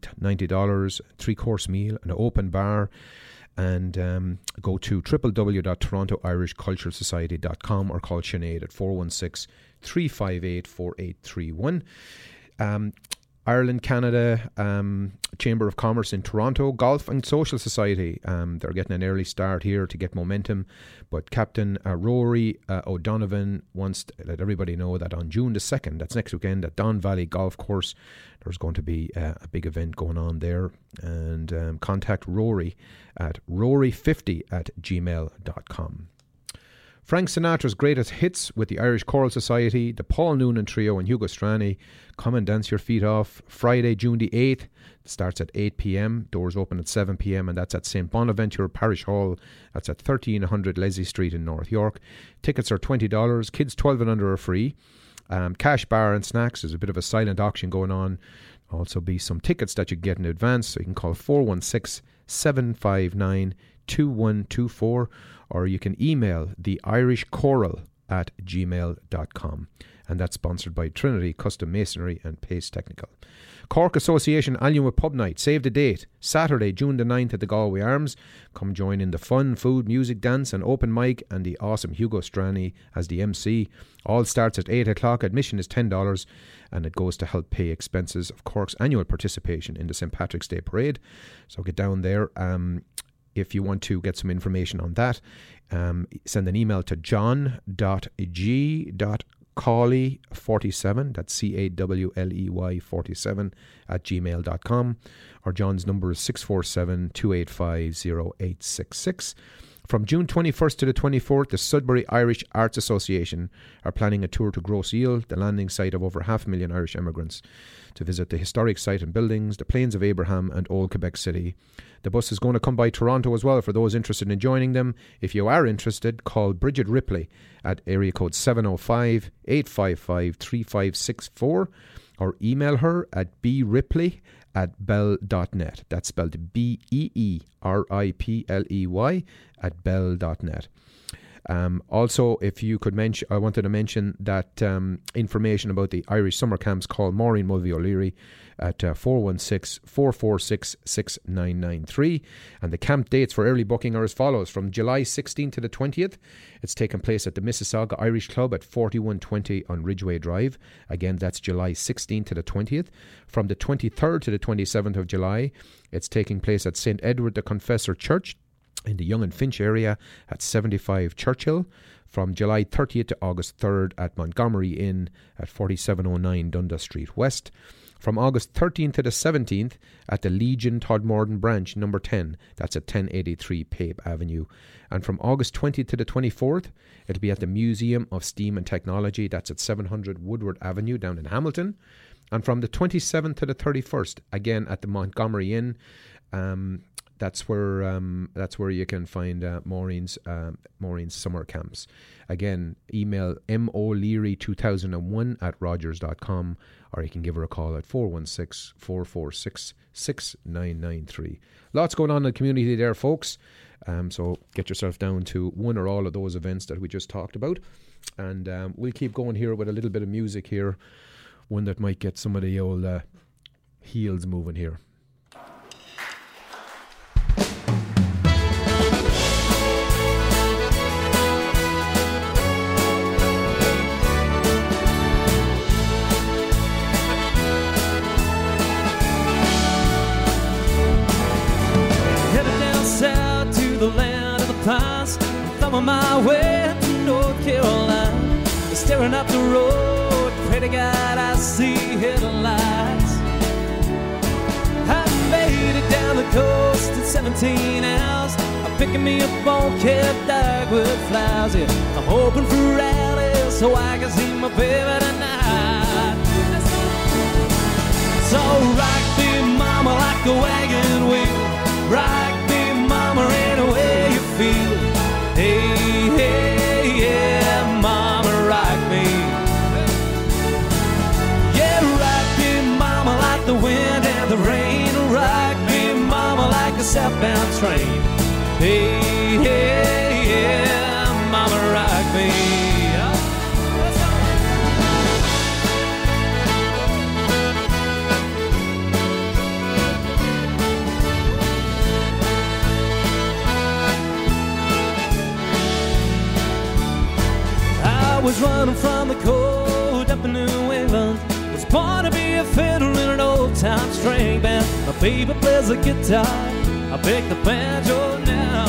dollars, three course meal, an open bar. And um, go to www.torontoirishculturalsociety.com or call Sinead at 416 358 4831. Um, Ireland, Canada, um, Chamber of Commerce in Toronto, Golf and Social Society. Um, they're getting an early start here to get momentum. But Captain uh, Rory uh, O'Donovan wants to let everybody know that on June the 2nd, that's next weekend, at Don Valley Golf Course, there's going to be uh, a big event going on there. And um, contact Rory at rory50 at gmail.com. Frank Sinatra's greatest hits with the Irish Choral Society, the Paul Noonan Trio, and Hugo Strani. Come and dance your feet off. Friday, June the 8th. It starts at 8 pm. Doors open at 7 pm, and that's at St. Bonaventure Parish Hall. That's at 1300 Leslie Street in North York. Tickets are $20. Kids 12 and under are free. Um, cash bar and snacks. There's a bit of a silent auction going on. Also, be some tickets that you get in advance. So you can call 416 759 2124 or you can email the Irish Choral at gmail.com. And that's sponsored by Trinity Custom Masonry and Pace Technical. Cork Association Alnwick Pub Night. Save the date. Saturday, June the 9th at the Galway Arms. Come join in the fun, food, music, dance, and open mic, and the awesome Hugo Strani as the MC. All starts at 8 o'clock. Admission is $10, and it goes to help pay expenses of Cork's annual participation in the St. Patrick's Day Parade. So get down there. Um, if you want to get some information on that, um, send an email to john.g.cawley47, that's C A W L E Y 47 at gmail.com, or John's number is 647 285 0866. From June 21st to the 24th, the Sudbury Irish Arts Association are planning a tour to Grosse Île, the landing site of over half a million Irish immigrants, to visit the historic site and buildings, the Plains of Abraham, and Old Quebec City. The bus is going to come by Toronto as well for those interested in joining them. If you are interested, call Bridget Ripley at area code 705 855 3564 or email her at bripley at bell.net. That's spelled B E E R I P L E Y at bell.net. Um, also, if you could mention, I wanted to mention that um, information about the Irish summer camps, call Maureen Mulvey O'Leary at uh, 416 446 6993. And the camp dates for early booking are as follows from July 16th to the 20th. It's taking place at the Mississauga Irish Club at 4120 on Ridgeway Drive. Again, that's July 16th to the 20th. From the 23rd to the 27th of July, it's taking place at St. Edward the Confessor Church in the Yonge and Finch area at 75 Churchill. From July 30th to August 3rd at Montgomery Inn at 4709 Dundas Street West. From August 13th to the 17th at the Legion Todmorden branch number 10, that's at 1083 Pape Avenue. And from August 20th to the 24th, it'll be at the Museum of Steam and Technology, that's at 700 Woodward Avenue down in Hamilton. And from the 27th to the 31st, again at the Montgomery Inn, um, that's where um, that's where you can find uh, Maureen's um, Maureen's summer camps. Again, email moleary2001 at rogers.com or you can give her a call at 416 446 6993. Lots going on in the community there, folks. Um, so get yourself down to one or all of those events that we just talked about. And um, we'll keep going here with a little bit of music here, one that might get some of the old uh, heels moving here. 17 hours. I'm picking me up on Cape Dogwood flowers. Yeah, I'm hoping for rallies so I can see my baby tonight. So rock me, mama, like a wagon wheel. Rock southbound train. Hey, hey, yeah, mama, rock me. I was running from the cold up in New England. Was born to be a fiddle in an old time string band. My baby plays the guitar. I pick the banjo now.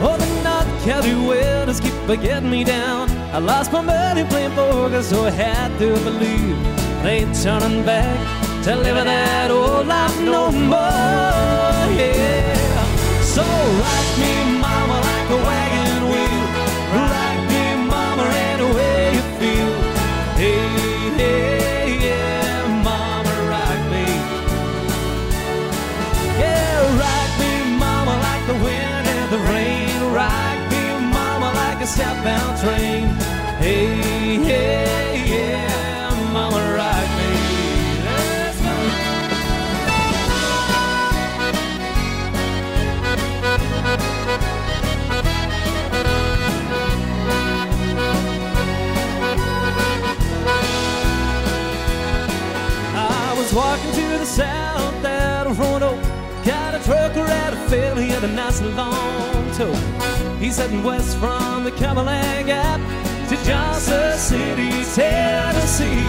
Oh, the North County winters keep getting me down. I lost my money playing poker, so I had to believe they ain't turning back to living that old life no more. Yeah. So rock me, southbound train. Hey, hey, yeah, mama, rock me. Let's go. I was walking to the south out of Roanoke. Got a trucker out of Philly and a nice long tow. He's heading west from the Cumberland Gap to Johnson City, Tennessee.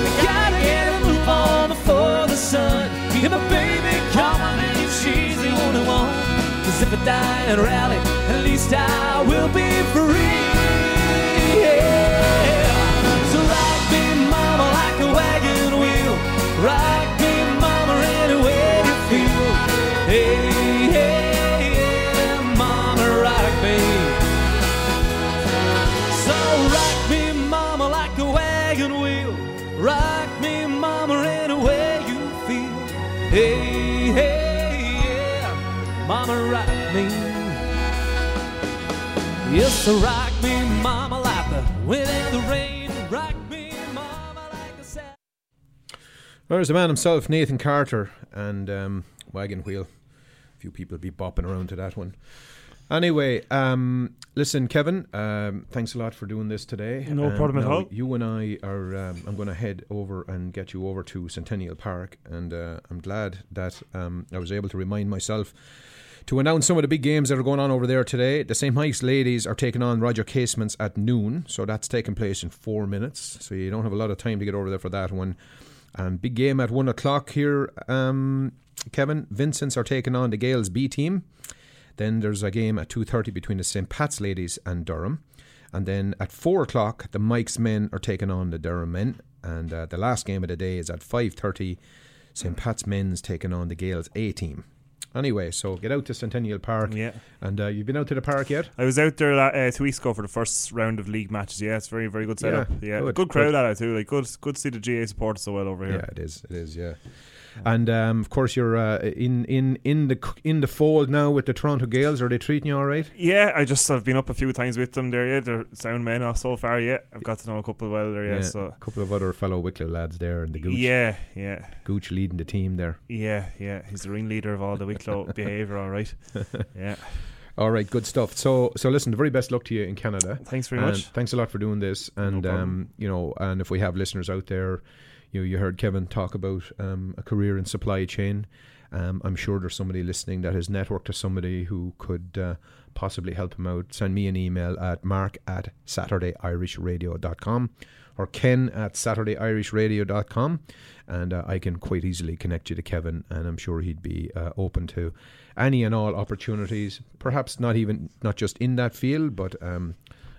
We gotta get a move on before the sun. Get my baby coming and she's the only one. Cause if I die and Raleigh, at least I will be free. Yeah. So rock me, mama, like a wagon wheel. Rock Yes, rock me, mama, like the wind and the rain. Rock me, mama, like a sad. There's the man himself, Nathan Carter, and um, Wagon Wheel. A few people be bopping around to that one. Anyway, um, listen, Kevin, um, thanks a lot for doing this today. No And problem at all. You and I are. Um, I'm going to head over and get you over to Centennial Park, and uh, I'm glad that um, I was able to remind myself to announce some of the big games that are going on over there today. The St. Mike's ladies are taking on Roger Casements at noon, so that's taking place in four minutes. So you don't have a lot of time to get over there for that one. And big game at one o'clock here, um, Kevin. Vincent's are taking on the Gaels B team. Then there's a game at two thirty between the St. Pat's ladies and Durham. And then at four o'clock, the Mike's men are taking on the Durham men. And uh, the last game of the day is at five thirty. St. Pat's men's taking on the Gaels A team. Anyway, so get out to Centennial Park. Yeah. And uh, you've been out to the park yet? I was out there uh, two weeks ago for the first round of league matches. Yeah, it's very, very good setup. Yeah, Yeah, good, good, crowd good. at it too. Like good, good to see the GAA support so well over here. Yeah, it is. It is. Yeah. And um, of course, you're uh, in in in the in the fold now with the Toronto Gaels. Are they treating you all right? Yeah, I just have been up a few times with them there. Yeah, they're sound men off so far. Yeah, I've got to know a couple well there. Yeah, so a couple of other fellow Wicklow lads there, and the Gooch. yeah, yeah, Gooch leading the team there. yeah, yeah. He's the ringleader of all the Wicklow behaviour. All right. Yeah. All right, good stuff. So, so listen, the very best luck to you in Canada. Thanks very And much. Thanks a lot for doing this. And problem. um, you know, and if we have listeners out there, you you heard Kevin talk about um, a career in supply chain. Um, I'm sure there's somebody listening that has networked to somebody who could uh, possibly help him out. Send me an email at mark at saturdayirishradio.com or ken at saturdayirishradio.com and uh, I can quite easily connect you to Kevin and I'm sure he'd be uh, open to any and all opportunities perhaps not even not just in that field but um,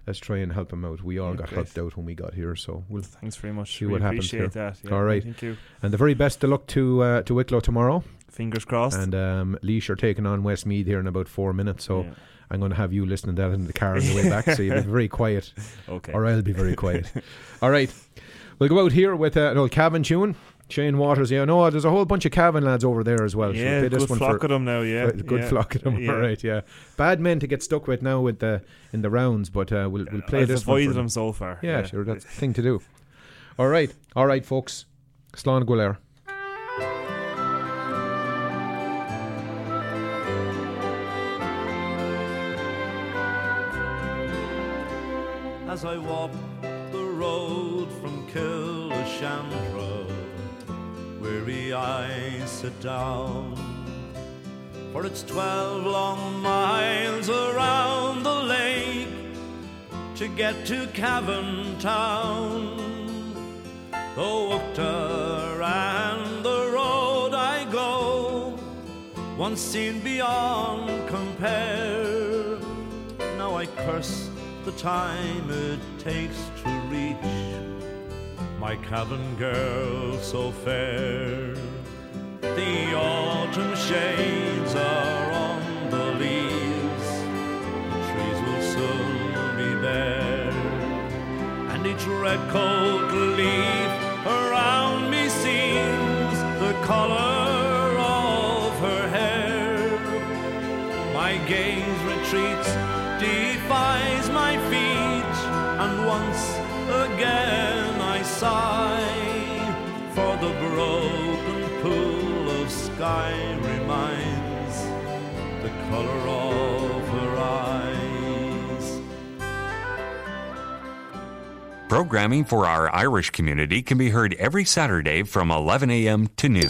let's try and help him out we all Yeah, got great. helped out when we got here so we'll Thanks very much. see We what happens appreciate here. that. Yeah, all right Thank you. and the very best of luck to uh, to Wicklow tomorrow Fingers crossed. and um, Laois are taking on Westmeath here in about four minutes so Yeah. I'm going to have you listening to that in the car on the way back so you'll be very quiet Okay. or I'll be very quiet all right we'll go out here with uh, an old Cavan tune Shane Waters yeah no there's a whole bunch of Cavan lads over there as well Should Yeah, play this good one flock for, of them now, yeah, good yeah, flock of them yeah. all right yeah bad men to get stuck with now with the in the rounds but uh, we'll, we'll play I've this one avoided for them so far. yeah, Yeah. sure that's the thing to do all right all right folks Slán Gwiller as I walk the road from Killeshandra, weary eyes sit down. For it's twelve long miles around the lake to get to Cavan Town. Though Uchter and the road I go, once seen beyond compare. Now I curse the time it takes to reach my Cavan girl so fair. The autumn shades are on the leaves, the trees will soon be bare, and each red cold leaf around me seems the color sky reminds the color of her eyes. Programming for our Irish community can be heard every Saturday from 11 a.m. to noon.